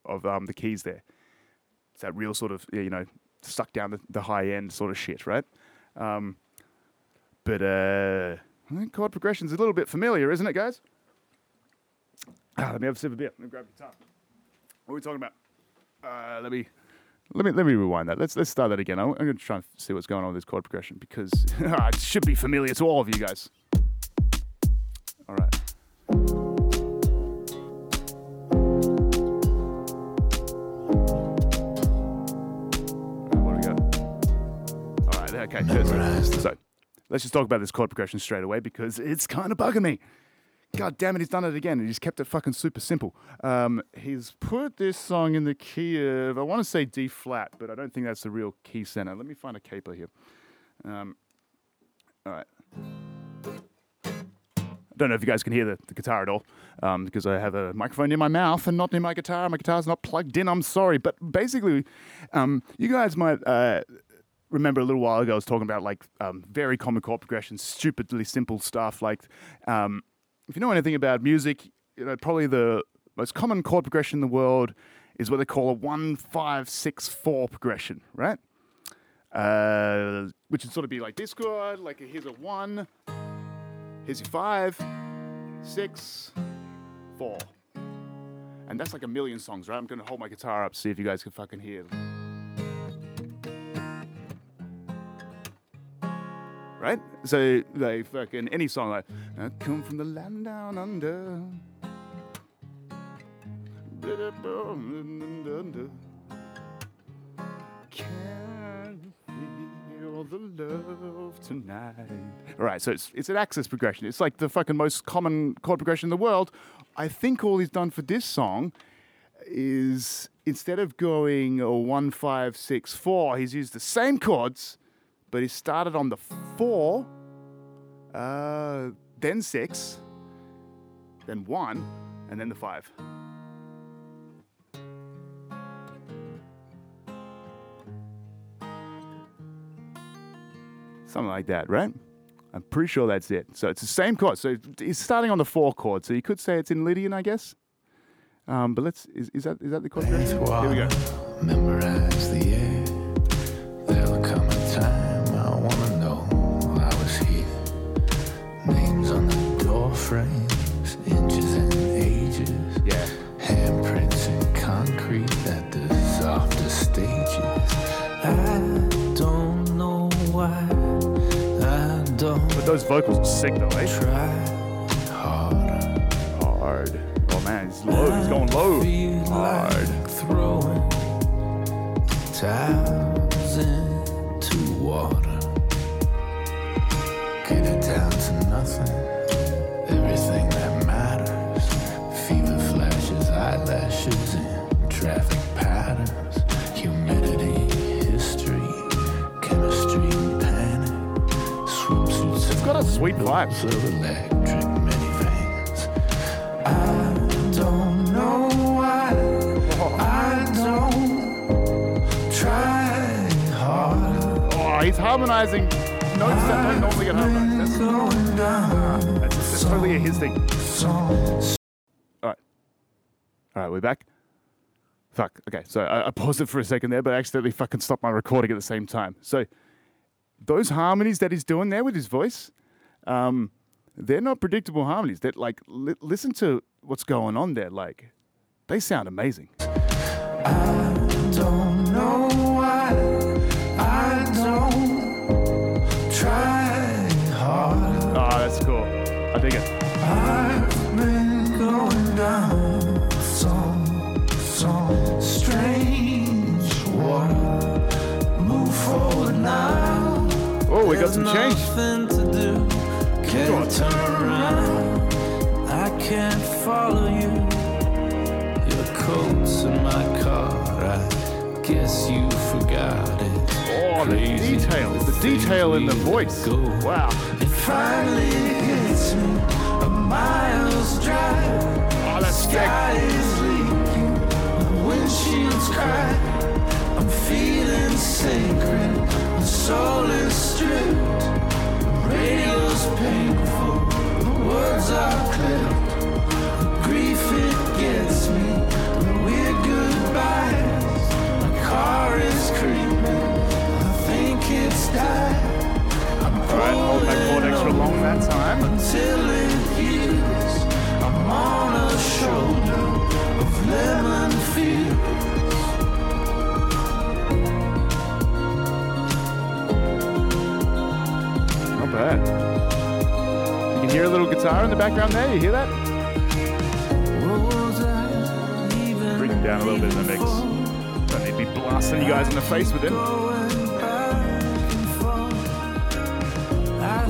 of um, the keys there. It's that real sort of you know stuck down the, the high end sort of shit, right? Um, but uh, chord progression's a little bit familiar, isn't it, guys? Ah, let me have a sip of beer. Let me grab a guitar. What are we talking about? Uh, let me let me let me rewind that. Let's let's start that again. I'm, I'm going to try and see what's going on with this chord progression because ah, it should be familiar to all of you guys. All right. What do we got? All right. Okay. So, so let's just talk about this chord progression straight away because it's kind of bugging me. God damn it, he's done it again. and He's kept it fucking super simple. Um, he's put this song in the key of, I want to say D flat, but I don't think that's the real key center. Let me find a capo here. Um, all right. I don't know if you guys can hear the, the guitar at all um, because I have a microphone in my mouth and not in my guitar. My guitar's not plugged in. I'm sorry. But basically, um, you guys might uh, remember a little while ago I was talking about like um, very common chord progressions, stupidly simple stuff. Like, um, if you know anything about music, you know, probably the most common chord progression in the world is what they call a one five six four progression, right? Uh, which would sort of be like this chord, like here's a one, here's your five, six, four. And that's like a million songs, right? I'm gonna hold my guitar up, see if you guys can fucking hear. Right? So they fucking any song like I come from the land down under. Can feel the love tonight. Right, so it's it's an axis progression. It's like the fucking most common chord progression in the world. I think all he's done for this song is instead of going a one five six four, he's used the same chords, but he started on the four, uh, then six, then one, and then the five. Something like that, right? I'm pretty sure that's it. So it's the same chord. So he's starting on the four chord. So you could say it's in Lydian, I guess. Um, but let's is, is that is that the chord? Here we go. Memorize the air. Vocals are sick though, eh? try harder. Hard. Oh man, he's low. He's going low. Hard. like throwing towels sweet vibe. Of electric minivans. I don't know why. I don't try hard. Oh, he's harmonizing notes that don't normally get harmonized. That's, that's, that's totally a his thing. All right. All right, we're back. Fuck. Okay, so I, I paused it for a second there, but I accidentally fucking stopped my recording at the same time. So those harmonies that he's doing there with his voice, um, they're not predictable harmonies. That like li- listen to what's going on there. Like they sound amazing. don't know why. I don't try hard. Oh, that's cool. I dig it. I've been going down some, some strange water. Move forward now. Oh, we got some change. Nothing to do. Can't turn around. I can't follow you. Your coat's in my car. I guess you forgot it. Oh, the Crazy detail. The detail in the voice. Wow. It finally hits me. A miles drive. Oh, that's sick. Sky is leaking. The windshields crack. I'm feeling sacred. The soul is stripped. Radio roads are clipped. Grief it gets me. The weird goodbyes. My car is creeping. I think it's died. I'm All right, hold that chord extra long that time. until it heals. I'm on a shoulder of lemon fields. Bad. You can hear a little guitar in the background there. You hear that? Bring it down a little bit in the mix. Don't need to be blasting you guys in the face with? I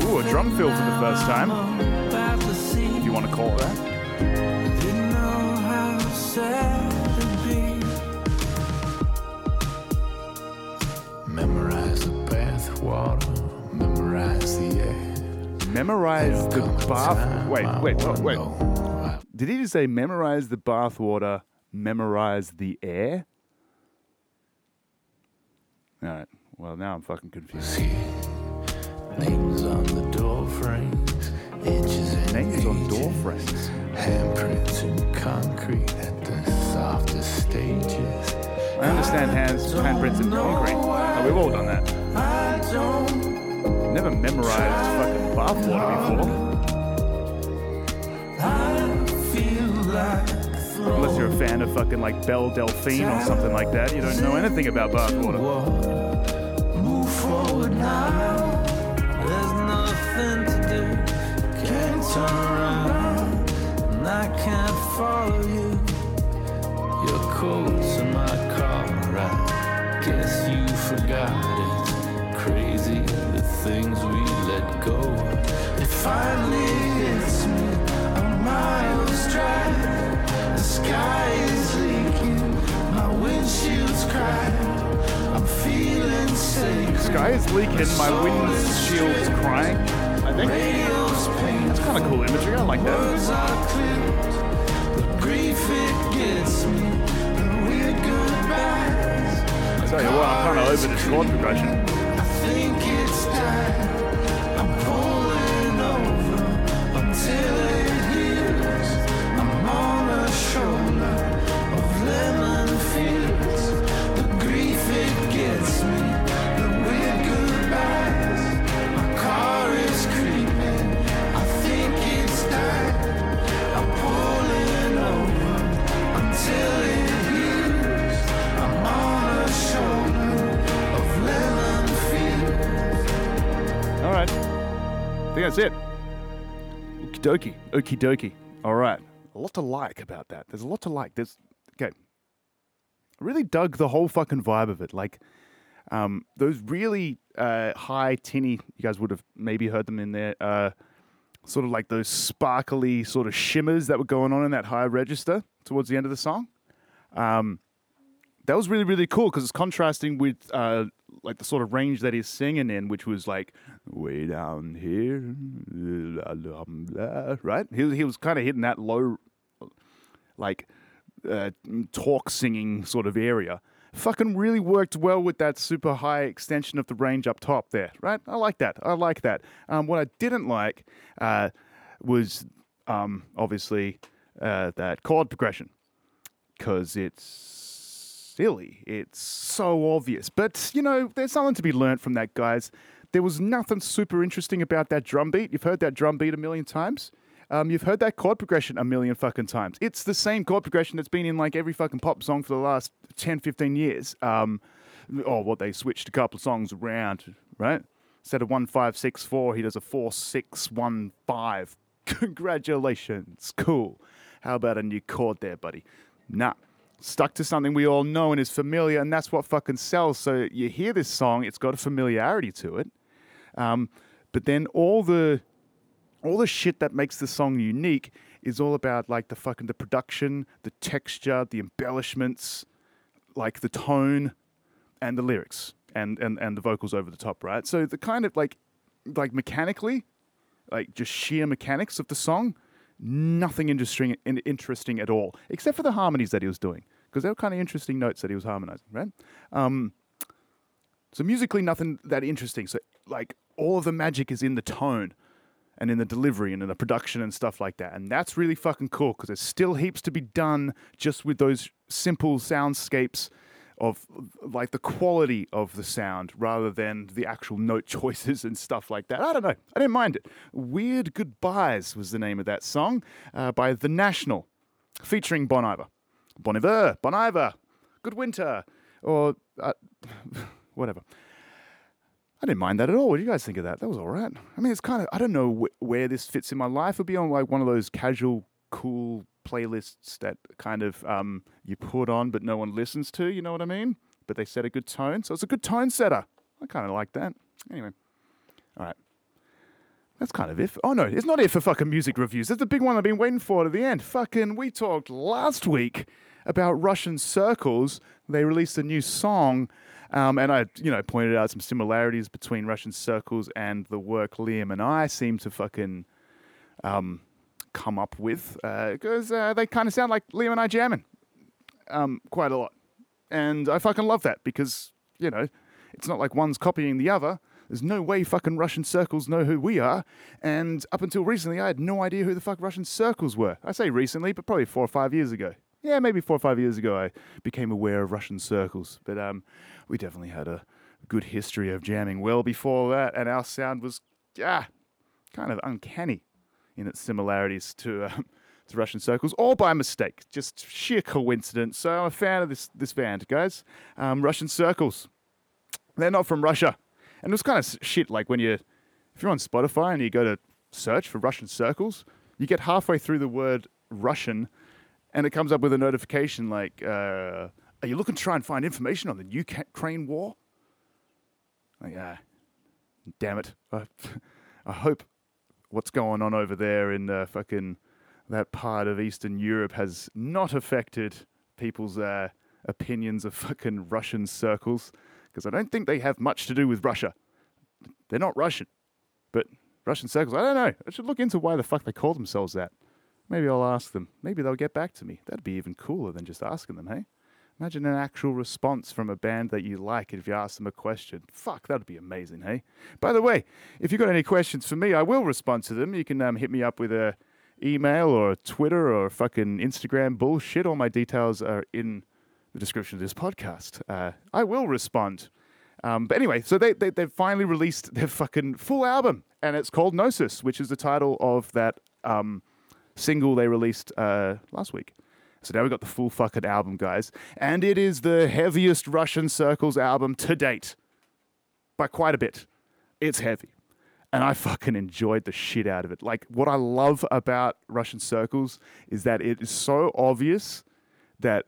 Ooh, a drum fill for the first time, if you want to call it that. Memorize the bath water, Eh? memorize the. Memorize the bath. time Wait, wait, wait. Did he just say memorize the bathwater, memorize the air? All right. Well, now I'm fucking confused. See, names on the door frames, Names on door frames. Handprints in concrete at the softest stages. I understand hands, handprints in concrete. Oh, we've all done that. Never memorized fucking bath water before. Unless you're a fan of fucking like Belle Delphine or something like that, you don't know anything about bath water. Move forward now. There's nothing to do. Can't turn around, and I can't follow you. My car. I guess you forgot it. Things we let go. It finally hits me. A miles drive. The sky is leaking. My windshield's crying. I'm feeling sacred. Sky is leaking, my windshield's crying. I think that's kind of cool imagery. I like that. Words are clipped. Grief it gets me. The weird goodbyes. I tell you what, I'm kind of over this chord progression. That's it. Okie dokie. Okie dokie. All right. A lot to like about that. There's a lot to like. There's okay. I really dug the whole fucking vibe of it. Like um, those really uh, high tinny. You guys would have maybe heard them in there. Uh, sort of like those sparkly sort of shimmers that were going on in that high register towards the end of the song. Um, that was really really cool because it's contrasting with uh, like the sort of range that he's singing in, which was like way down here, blah, blah, right? He he was kind of hitting that low, like uh, talk singing sort of area. Fucking really worked well with that super high extension of the range up top there, right? I like that. I like that. Um, what I didn't like uh, was um, obviously uh, that chord progression because it's silly. It's so obvious. But, you know, there's something to be learned from that, guys. There was nothing super interesting about that drum beat. You've heard that drum beat a million times. Um, you've heard that chord progression a million fucking times. It's the same chord progression that's been in like every fucking pop song for the last 10, 15 years. Um, or what they switched a couple of songs around, right? Instead of 1564, he does a 4615. Congratulations. Cool. How about a new chord there, buddy? Nah. Stuck to something we all know and is familiar, and that's what fucking sells. So you hear this song, it's got a familiarity to it. Um, but then all the all the shit that makes the song unique is all about like the fucking the production, the texture, the embellishments, like the tone and the lyrics and, and, and the vocals over the top, right? So the kind of like like mechanically, like just sheer mechanics of the song, nothing interesting interesting at all, except for the harmonies that he was doing, because they were kind of interesting notes that he was harmonizing, right? Um, so musically, nothing that interesting. So like all of the magic is in the tone and in the delivery and in the production and stuff like that. And that's really fucking cool because there's still heaps to be done just with those simple soundscapes of like the quality of the sound rather than the actual note choices and stuff like that. I don't know. I didn't mind it. Weird Goodbyes was the name of that song uh, by The National featuring Bon Iver. Bon Iver, Bon Iver, Good Winter, or uh, whatever. I didn't mind that at all. What do you guys think of that? That was all right. I mean, it's kind of, I don't know wh- where this fits in my life. It'll be on like one of those casual, cool playlists that kind of um, you put on but no one listens to, you know what I mean? But they set a good tone. So it's a good tone setter. I kind of like that. Anyway. That's kind of it. Oh no, it's not it for fucking music reviews. That's the big one I've been waiting for to the end. Fucking, we talked last week about Russian Circles. They released a new song, um, and I, you know, pointed out some similarities between Russian Circles and the work Liam and I seem to fucking um, come up with because uh, uh, they kind of sound like Liam and I jamming um, quite a lot, and I fucking love that because you know it's not like one's copying the other. There's no way fucking Russian circles know who we are. And up until recently, I had no idea who the fuck Russian circles were. I say recently, but probably four or five years ago. Yeah, maybe four or five years ago, I became aware of Russian circles. But um, we definitely had a good history of jamming well before that, and our sound was, yeah, kind of uncanny in its similarities to. Um, to Russian circles, all by mistake, just sheer coincidence. So I'm a fan of this this band, guys. Um, Russian Circles. They're not from Russia. And it was kind of shit. Like when you, if you're on Spotify and you go to search for Russian circles, you get halfway through the word Russian, and it comes up with a notification like, uh, "Are you looking to try and find information on the Ukraine war?" Like, ah, damn it! I, I hope what's going on over there in uh, fucking that part of Eastern Europe has not affected people's uh, opinions of fucking Russian circles because I don't think they have much to do with Russia. They're not Russian, but Russian circles, I don't know. I should look into why the fuck they call themselves that. Maybe I'll ask them. Maybe they'll get back to me. That'd be even cooler than just asking them, hey? Imagine an actual response from a band that you like if you ask them a question. Fuck, that'd be amazing, hey? By the way, if you've got any questions for me, I will respond to them. You can um, hit me up with a email or a Twitter or fucking Instagram bullshit. All my details are in the description of this podcast. Uh, I will respond. Um, but anyway, so they, they, they've finally released their fucking full album, and it's called Gnosis, which is the title of that um, single they released uh, last week. So now we've got the full fucking album, guys. And it is the heaviest Russian Circles album to date by quite a bit. It's heavy. And I fucking enjoyed the shit out of it. Like, what I love about Russian Circles is that it is so obvious that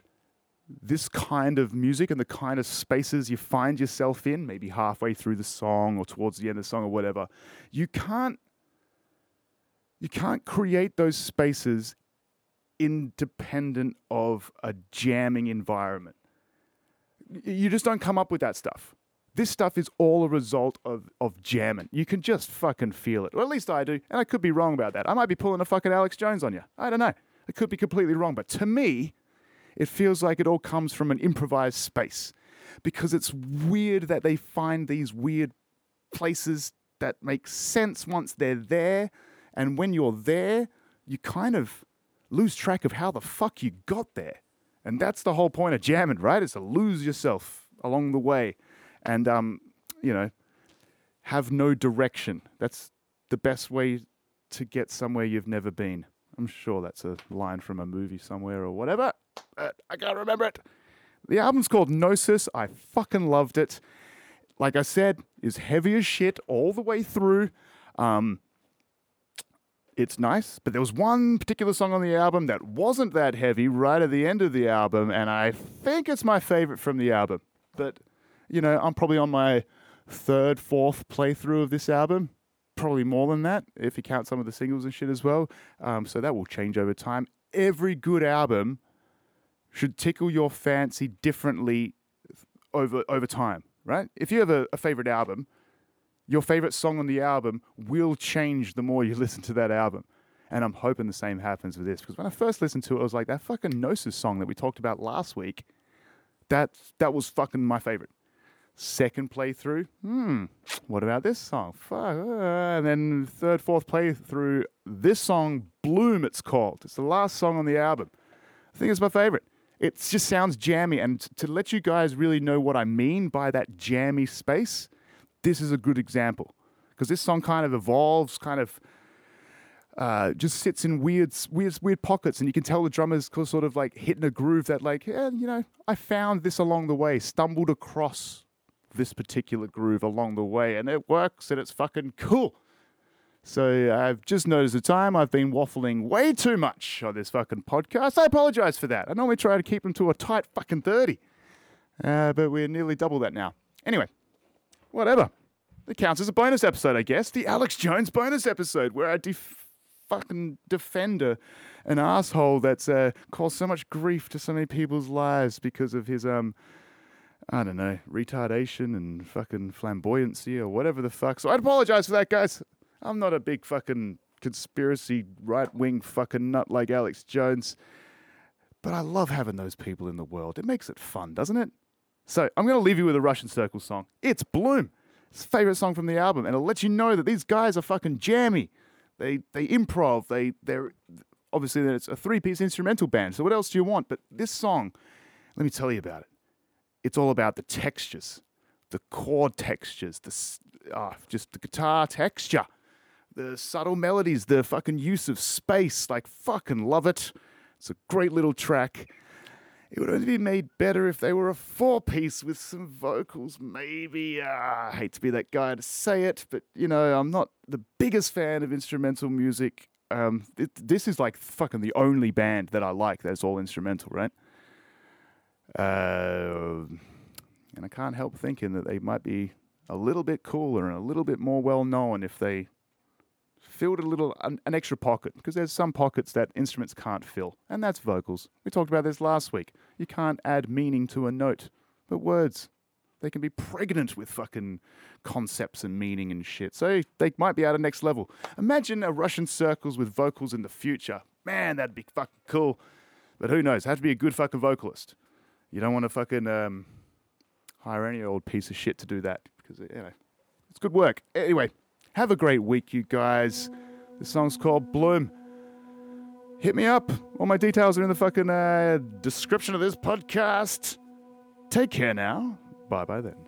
this kind of music and the kind of spaces you find yourself in, maybe halfway through the song or towards the end of the song or whatever, you can't you can't create those spaces independent of a jamming environment. You just don't come up with that stuff. This stuff is all a result of, of jamming. You can just fucking feel it. Or at least I do. And I could be wrong about that. I might be pulling a fucking Alex Jones on you. I don't know. I could be completely wrong. But to me, it feels like it all comes from an improvised space because it's weird that they find these weird places that make sense once they're there. And when you're there, you kind of lose track of how the fuck you got there. And that's the whole point of jamming, right? Is to lose yourself along the way and, um, you know, have no direction. That's the best way to get somewhere you've never been. I'm sure that's a line from a movie somewhere or whatever. Uh, I can't remember it. The album's called Gnosis. I fucking loved it. Like I said, is heavy as shit all the way through. Um, it's nice, but there was one particular song on the album that wasn't that heavy right at the end of the album, and I think it's my favorite from the album. But, you know, I'm probably on my third, fourth playthrough of this album probably more than that if you count some of the singles and shit as well. Um, so that will change over time. Every good album should tickle your fancy differently over over time, right? If you have a, a favorite album, your favorite song on the album will change the more you listen to that album. And I'm hoping the same happens with this because when I first listened to it, I was like, that fucking Gnosis song that we talked about last week, that that was fucking my favorite. Second playthrough, hmm, what about this song? Fuck. uh, and then third, fourth playthrough, this song, Bloom, it's called. It's the last song on the album. I think it's my favorite. It just sounds jammy. And to let you guys really know what I mean by that jammy space, this is a good example. Because this song kind of evolves, kind of uh, just sits in weird, weird, weird pockets, and you can tell the drummer's sort of like hitting a groove that, like, yeah, you know, I found this along the way, stumbled across this particular groove along the way, and it works, and it's fucking cool. So I've just noticed the time I've been waffling way too much on this fucking podcast. I apologize for that. I normally try to keep them to a tight fucking thirty, uh, but we're nearly double that now. Anyway, whatever. It counts as a bonus episode, I guess. The Alex Jones bonus episode where I def- fucking defend a, an asshole that's uh, caused so much grief to so many people's lives because of his um, I don't know, retardation and fucking flamboyancy or whatever the fuck. So I'd apologize for that, guys. I'm not a big fucking conspiracy right wing fucking nut like Alex Jones, but I love having those people in the world. It makes it fun, doesn't it? So I'm going to leave you with a Russian Circle song. It's Bloom. It's favorite song from the album, and it'll let you know that these guys are fucking jammy. They they improv. They they're obviously that it's a three piece instrumental band. So what else do you want? But this song, let me tell you about it. It's all about the textures, the chord textures, the ah, just the guitar texture, the subtle melodies, the fucking use of space. Like fucking love it. It's a great little track. It would only be made better if they were a four piece with some vocals, maybe. Uh, I hate to be that guy to say it, but you know, I'm not the biggest fan of instrumental music. Um, it, this is like fucking the only band that I like that's all instrumental, right? Uh, and I can't help thinking that they might be a little bit cooler and a little bit more well known if they filled a little an, an extra pocket because there's some pockets that instruments can't fill, and that's vocals. We talked about this last week. You can't add meaning to a note, but words they can be pregnant with fucking concepts and meaning and shit. So they might be at a next level. Imagine a Russian circles with vocals in the future. Man, that'd be fucking cool. But who knows? Have to be a good fucking vocalist. You don't want to fucking um, hire any old piece of shit to do that because you know it's good work. Anyway, have a great week, you guys. The song's called Bloom. Hit me up. All my details are in the fucking uh, description of this podcast. Take care now. Bye bye then.